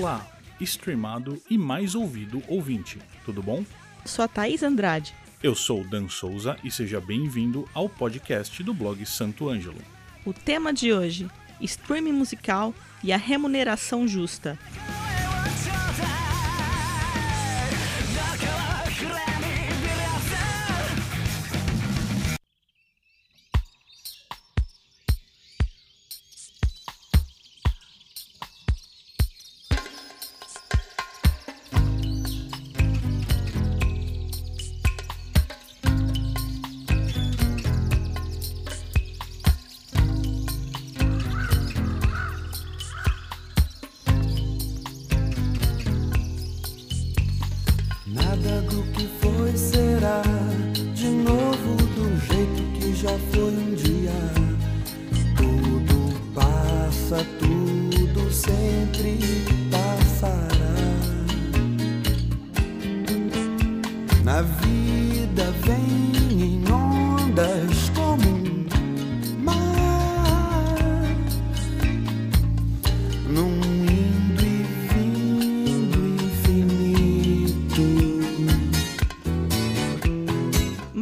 Olá, streamado e mais ouvido ouvinte, tudo bom? Sou a Thaís Andrade. Eu sou o Dan Souza e seja bem-vindo ao podcast do blog Santo Ângelo. O tema de hoje: streaming musical e a remuneração justa. Nada do que foi será de novo do jeito que já foi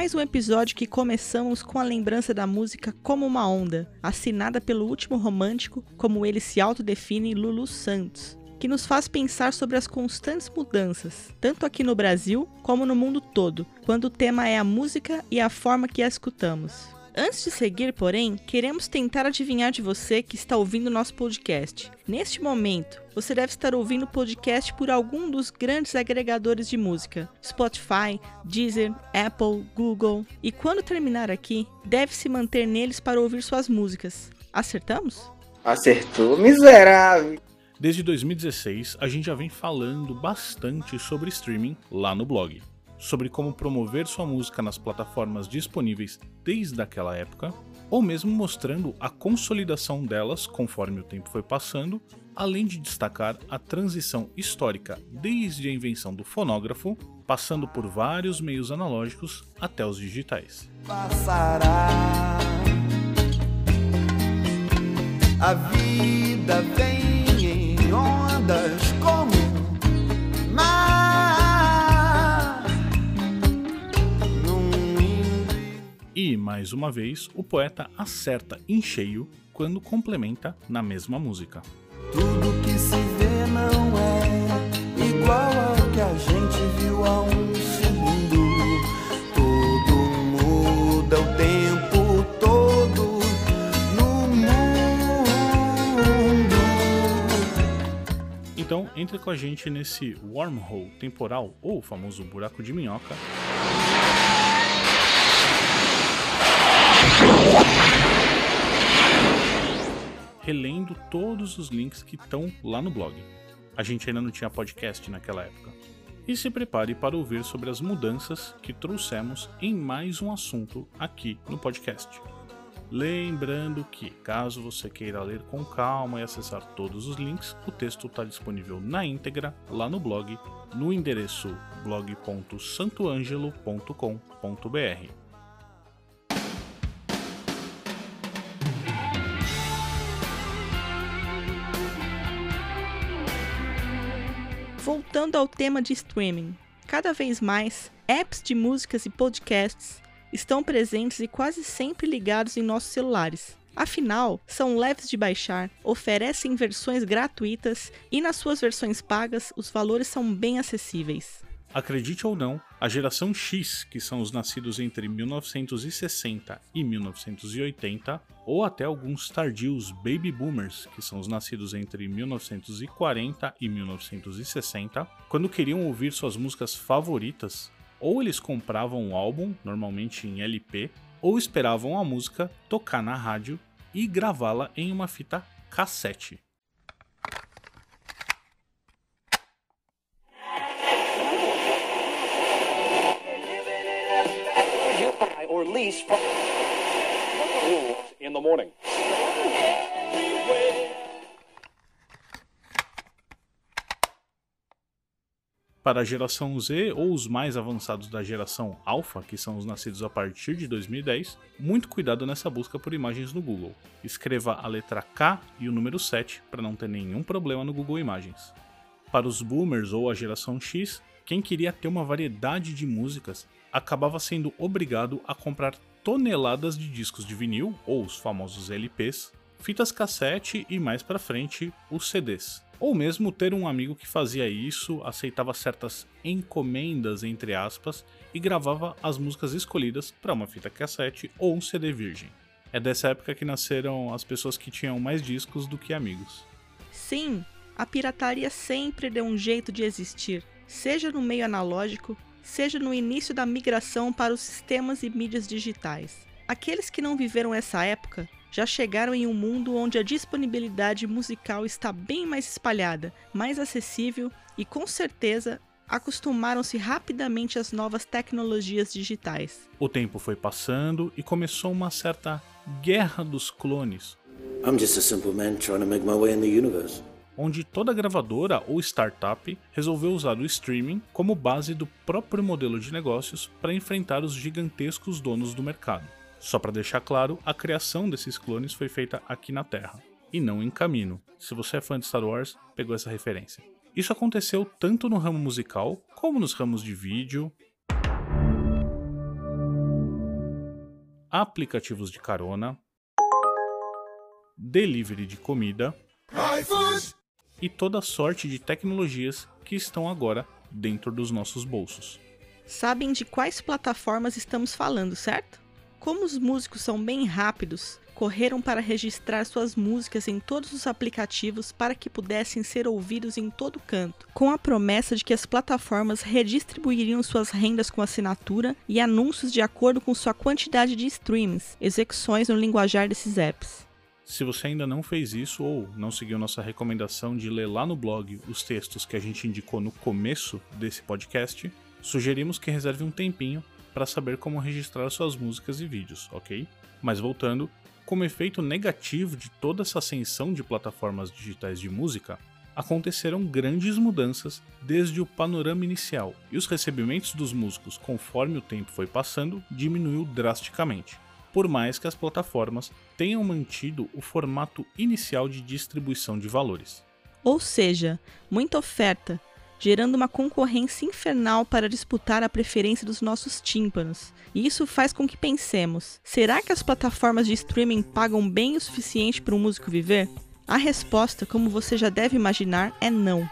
Mais um episódio que começamos com a lembrança da música Como uma Onda, assinada pelo último romântico, como ele se autodefine, Lulu Santos, que nos faz pensar sobre as constantes mudanças, tanto aqui no Brasil como no mundo todo, quando o tema é a música e a forma que a escutamos. Antes de seguir, porém, queremos tentar adivinhar de você que está ouvindo nosso podcast. Neste momento, você deve estar ouvindo o podcast por algum dos grandes agregadores de música: Spotify, Deezer, Apple, Google. E quando terminar aqui, deve se manter neles para ouvir suas músicas. Acertamos? Acertou, miserável. Desde 2016, a gente já vem falando bastante sobre streaming lá no blog. Sobre como promover sua música nas plataformas disponíveis desde aquela época, ou mesmo mostrando a consolidação delas conforme o tempo foi passando, além de destacar a transição histórica desde a invenção do fonógrafo, passando por vários meios analógicos até os digitais. passará. A vida vem em ondas como mar. Mais uma vez, o poeta acerta em cheio quando complementa na mesma música. Tudo que se vê não é igual ao que a gente viu há um segundo. Tudo muda o tempo todo no mundo. Então, entre com a gente nesse wormhole temporal, ou o famoso buraco de minhoca, relendo todos os links que estão lá no blog. A gente ainda não tinha podcast naquela época. E se prepare para ouvir sobre as mudanças que trouxemos em mais um assunto aqui no podcast. Lembrando que, caso você queira ler com calma e acessar todos os links, o texto está disponível na íntegra lá no blog, no endereço blog.santoangelo.com.br. Voltando ao tema de streaming, cada vez mais apps de músicas e podcasts estão presentes e quase sempre ligados em nossos celulares. Afinal, são leves de baixar, oferecem versões gratuitas e nas suas versões pagas os valores são bem acessíveis. Acredite ou não, a geração X, que são os nascidos entre 1960 e 1980, ou até alguns tardios baby boomers, que são os nascidos entre 1940 e 1960, quando queriam ouvir suas músicas favoritas, ou eles compravam um álbum, normalmente em LP, ou esperavam a música tocar na rádio e gravá-la em uma fita cassete. From in the morning. Para a geração Z ou os mais avançados da geração Alpha, que são os nascidos a partir de 2010, muito cuidado nessa busca por imagens no Google. Escreva a letra K e o número 7 para não ter nenhum problema no Google Imagens. Para os boomers ou a geração X, quem queria ter uma variedade de músicas acabava sendo obrigado a comprar toneladas de discos de vinil, ou os famosos LPs, fitas cassete e mais para frente os CDs. Ou mesmo ter um amigo que fazia isso, aceitava certas encomendas entre aspas e gravava as músicas escolhidas para uma fita cassete ou um CD virgem. É dessa época que nasceram as pessoas que tinham mais discos do que amigos. Sim, a pirataria sempre deu um jeito de existir, seja no meio analógico, seja no início da migração para os sistemas e mídias digitais. Aqueles que não viveram essa época já chegaram em um mundo onde a disponibilidade musical está bem mais espalhada, mais acessível e, com certeza, acostumaram-se rapidamente às novas tecnologias digitais. O tempo foi passando e começou uma certa guerra dos clones, I'm just a simple man trying to make my way in the universe. Onde toda gravadora ou startup resolveu usar o streaming como base do próprio modelo de negócios para enfrentar os gigantescos donos do mercado. Só para deixar claro, a criação desses clones foi feita aqui na Terra, e não em caminho. Se você é fã de Star Wars, pegou essa referência. Isso aconteceu tanto no ramo musical, como nos ramos de vídeo, aplicativos de carona, delivery de comida e toda sorte de tecnologias que estão agora dentro dos nossos bolsos. Sabem de quais plataformas estamos falando, certo? Como os músicos são bem rápidos, correram para registrar suas músicas em todos os aplicativos para que pudessem ser ouvidos em todo canto, com a promessa de que as plataformas redistribuiriam suas rendas com assinatura e anúncios de acordo com sua quantidade de streams, execuções no linguajar desses apps. Se você ainda não fez isso ou não seguiu nossa recomendação de ler lá no blog os textos que a gente indicou no começo desse podcast, sugerimos que reserve um tempinho para saber como registrar suas músicas e vídeos, ok? Mas voltando, como efeito negativo de toda essa ascensão de plataformas digitais de música, aconteceram grandes mudanças desde o panorama inicial e os recebimentos dos músicos conforme o tempo foi passando diminuiu drasticamente por mais que as plataformas tenham mantido o formato inicial de distribuição de valores. Ou seja, muita oferta, gerando uma concorrência infernal para disputar a preferência dos nossos tímpanos. E isso faz com que pensemos: será que as plataformas de streaming pagam bem o suficiente para um músico viver? A resposta, como você já deve imaginar, é não.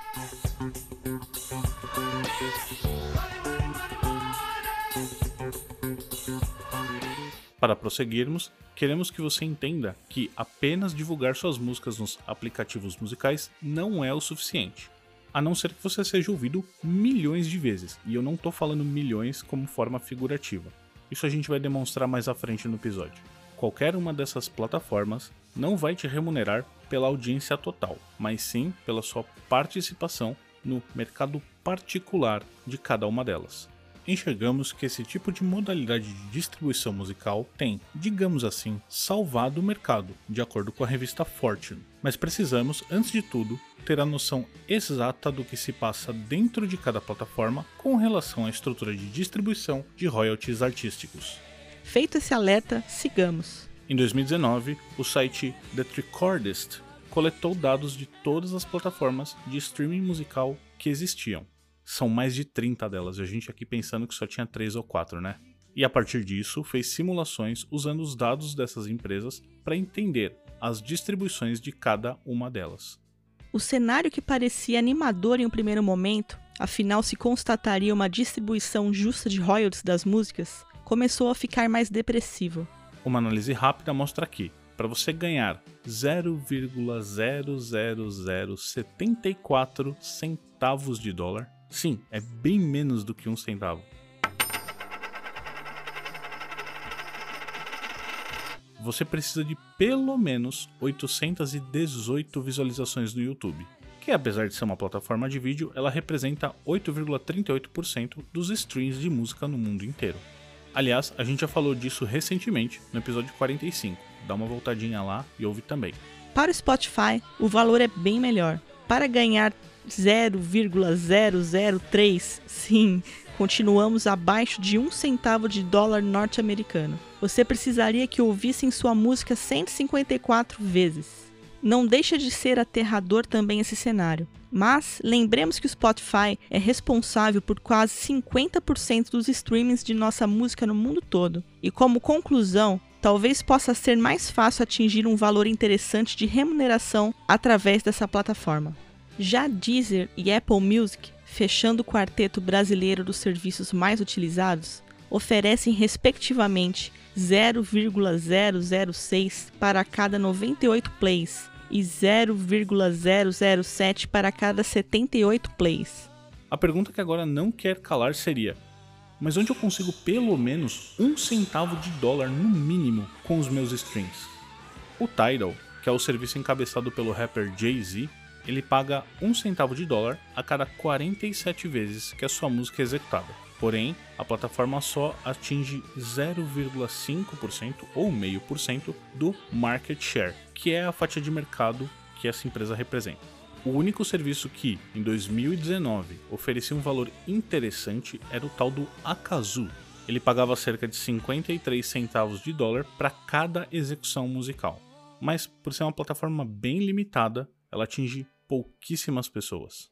Para prosseguirmos, queremos que você entenda que apenas divulgar suas músicas nos aplicativos musicais não é o suficiente. A não ser que você seja ouvido milhões de vezes, e eu não estou falando milhões como forma figurativa. Isso a gente vai demonstrar mais à frente no episódio. Qualquer uma dessas plataformas não vai te remunerar pela audiência total, mas sim pela sua participação no mercado particular de cada uma delas enxergamos que esse tipo de modalidade de distribuição musical tem, digamos assim, salvado o mercado, de acordo com a revista Fortune. Mas precisamos, antes de tudo, ter a noção exata do que se passa dentro de cada plataforma com relação à estrutura de distribuição de royalties artísticos. Feito esse alerta, sigamos. Em 2019, o site The Tricordist coletou dados de todas as plataformas de streaming musical que existiam são mais de 30 delas, e a gente aqui pensando que só tinha 3 ou 4, né? E a partir disso, fez simulações usando os dados dessas empresas para entender as distribuições de cada uma delas. O cenário que parecia animador em um primeiro momento, afinal se constataria uma distribuição justa de royalties das músicas, começou a ficar mais depressivo. Uma análise rápida mostra aqui, para você ganhar 0,00074 centavos de dólar, Sim, é bem menos do que um centavo. Você precisa de pelo menos 818 visualizações no YouTube, que apesar de ser uma plataforma de vídeo, ela representa 8,38% dos streams de música no mundo inteiro. Aliás, a gente já falou disso recentemente no episódio 45. Dá uma voltadinha lá e ouve também. Para o Spotify, o valor é bem melhor. Para ganhar 0,003, sim, continuamos abaixo de um centavo de dólar norte-americano. Você precisaria que ouvissem sua música 154 vezes. Não deixa de ser aterrador também esse cenário. Mas lembremos que o Spotify é responsável por quase 50% dos streamings de nossa música no mundo todo. E como conclusão, talvez possa ser mais fácil atingir um valor interessante de remuneração através dessa plataforma. Já Deezer e Apple Music, fechando o quarteto brasileiro dos serviços mais utilizados, oferecem respectivamente 0,006 para cada 98 plays e 0,007 para cada 78 plays. A pergunta que agora não quer calar seria: mas onde eu consigo pelo menos um centavo de dólar no mínimo com os meus streams? O Tidal, que é o serviço encabeçado pelo rapper Jay-Z, ele paga um centavo de dólar a cada 47 vezes que a sua música é executada. Porém, a plataforma só atinge 0,5% ou meio por cento do market share, que é a fatia de mercado que essa empresa representa. O único serviço que, em 2019, oferecia um valor interessante era o tal do Akazu. Ele pagava cerca de 53 centavos de dólar para cada execução musical. Mas, por ser uma plataforma bem limitada, ela atinge pouquíssimas pessoas.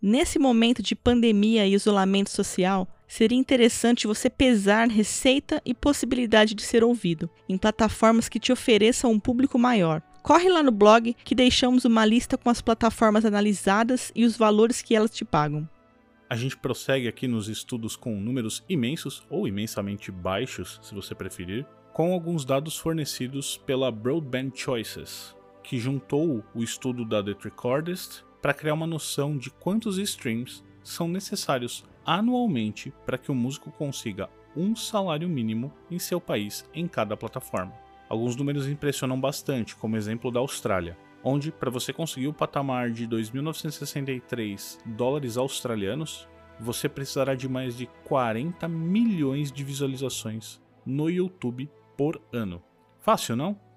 Nesse momento de pandemia e isolamento social, seria interessante você pesar receita e possibilidade de ser ouvido em plataformas que te ofereçam um público maior. Corre lá no blog que deixamos uma lista com as plataformas analisadas e os valores que elas te pagam. A gente prossegue aqui nos estudos com números imensos ou imensamente baixos, se você preferir, com alguns dados fornecidos pela Broadband Choices, que juntou o estudo da The Recordist para criar uma noção de quantos streams são necessários anualmente para que o músico consiga um salário mínimo em seu país em cada plataforma. Alguns números impressionam bastante, como exemplo da Austrália, onde para você conseguir o patamar de 2.963 dólares australianos, você precisará de mais de 40 milhões de visualizações no YouTube por ano. Fácil, não?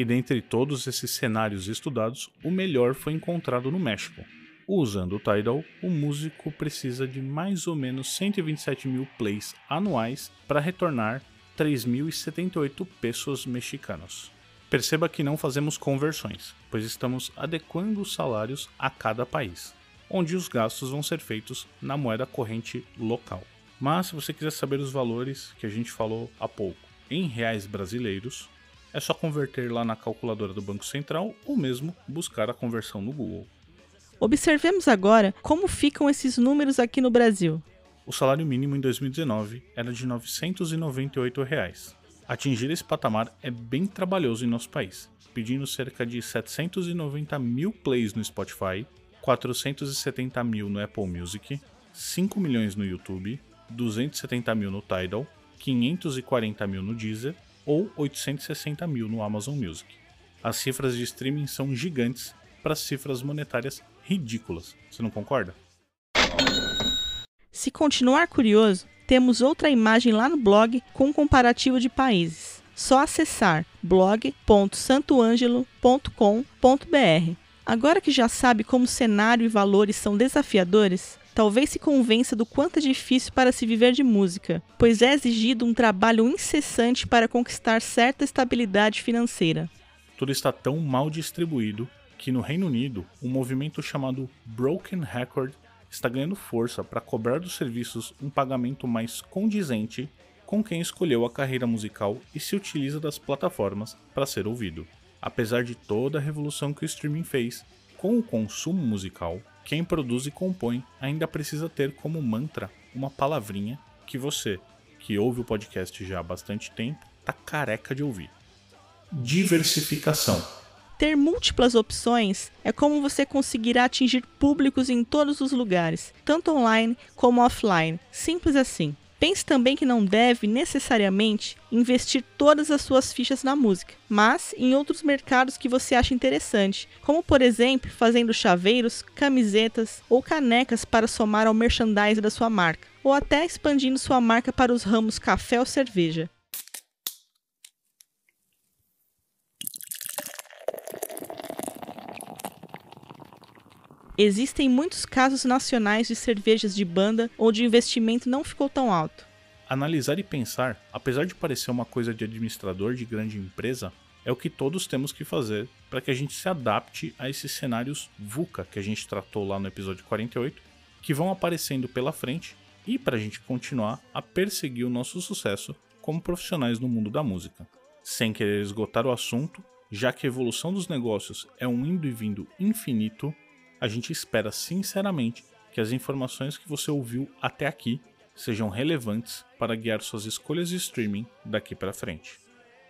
E dentre todos esses cenários estudados, o melhor foi encontrado no México. Usando o Tidal, o músico precisa de mais ou menos 127 mil plays anuais para retornar 3.078 pesos mexicanos. Perceba que não fazemos conversões, pois estamos adequando os salários a cada país, onde os gastos vão ser feitos na moeda corrente local. Mas se você quiser saber os valores que a gente falou há pouco em reais brasileiros, é só converter lá na calculadora do Banco Central ou mesmo buscar a conversão no Google. Observemos agora como ficam esses números aqui no Brasil. O salário mínimo em 2019 era de 998 reais. Atingir esse patamar é bem trabalhoso em nosso país, pedindo cerca de 790 mil plays no Spotify, 470 mil no Apple Music, 5 milhões no YouTube, 270 mil no Tidal, 540 mil no Deezer ou 860 mil no Amazon Music. As cifras de streaming são gigantes para cifras monetárias ridículas. Você não concorda? Se continuar curioso, temos outra imagem lá no blog com um comparativo de países. Só acessar blog.santoangelo.com.br. Agora que já sabe como cenário e valores são desafiadores, talvez se convença do quanto é difícil para se viver de música, pois é exigido um trabalho incessante para conquistar certa estabilidade financeira. Tudo está tão mal distribuído que no Reino Unido, um movimento chamado Broken Record está ganhando força para cobrar dos serviços um pagamento mais condizente com quem escolheu a carreira musical e se utiliza das plataformas para ser ouvido. Apesar de toda a revolução que o streaming fez com o consumo musical, quem produz e compõe ainda precisa ter como mantra uma palavrinha que você, que ouve o podcast já há bastante tempo, tá careca de ouvir. Diversificação. Ter múltiplas opções é como você conseguirá atingir públicos em todos os lugares, tanto online como offline. Simples assim. Pense também que não deve necessariamente investir todas as suas fichas na música, mas em outros mercados que você acha interessante, como por exemplo fazendo chaveiros, camisetas ou canecas para somar ao merchandise da sua marca, ou até expandindo sua marca para os ramos café ou cerveja. Existem muitos casos nacionais de cervejas de banda onde o investimento não ficou tão alto. Analisar e pensar, apesar de parecer uma coisa de administrador de grande empresa, é o que todos temos que fazer para que a gente se adapte a esses cenários VUCA que a gente tratou lá no episódio 48, que vão aparecendo pela frente e para a gente continuar a perseguir o nosso sucesso como profissionais no mundo da música. Sem querer esgotar o assunto, já que a evolução dos negócios é um indo e vindo infinito, a gente espera sinceramente que as informações que você ouviu até aqui sejam relevantes para guiar suas escolhas de streaming daqui para frente.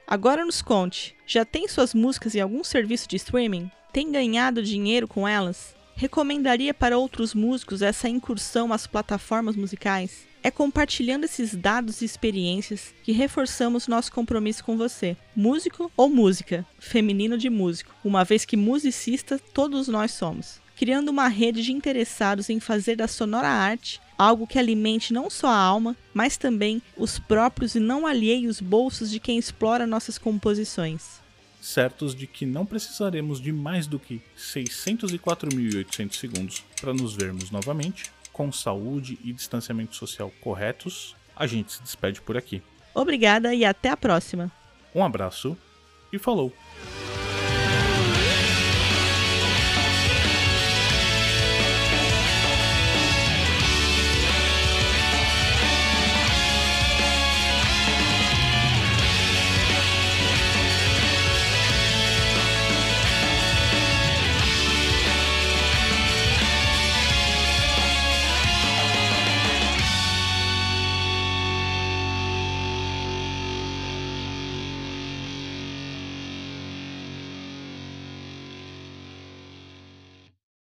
Agora nos conte, já tem suas músicas em algum serviço de streaming? Tem ganhado dinheiro com elas? Recomendaria para outros músicos essa incursão às plataformas musicais? É compartilhando esses dados e experiências que reforçamos nosso compromisso com você, músico ou música, feminino de músico, uma vez que musicista todos nós somos criando uma rede de interessados em fazer da sonora arte algo que alimente não só a alma, mas também os próprios e não alheios bolsos de quem explora nossas composições. Certos de que não precisaremos de mais do que 604.800 segundos para nos vermos novamente, com saúde e distanciamento social corretos, a gente se despede por aqui. Obrigada e até a próxima. Um abraço e falou!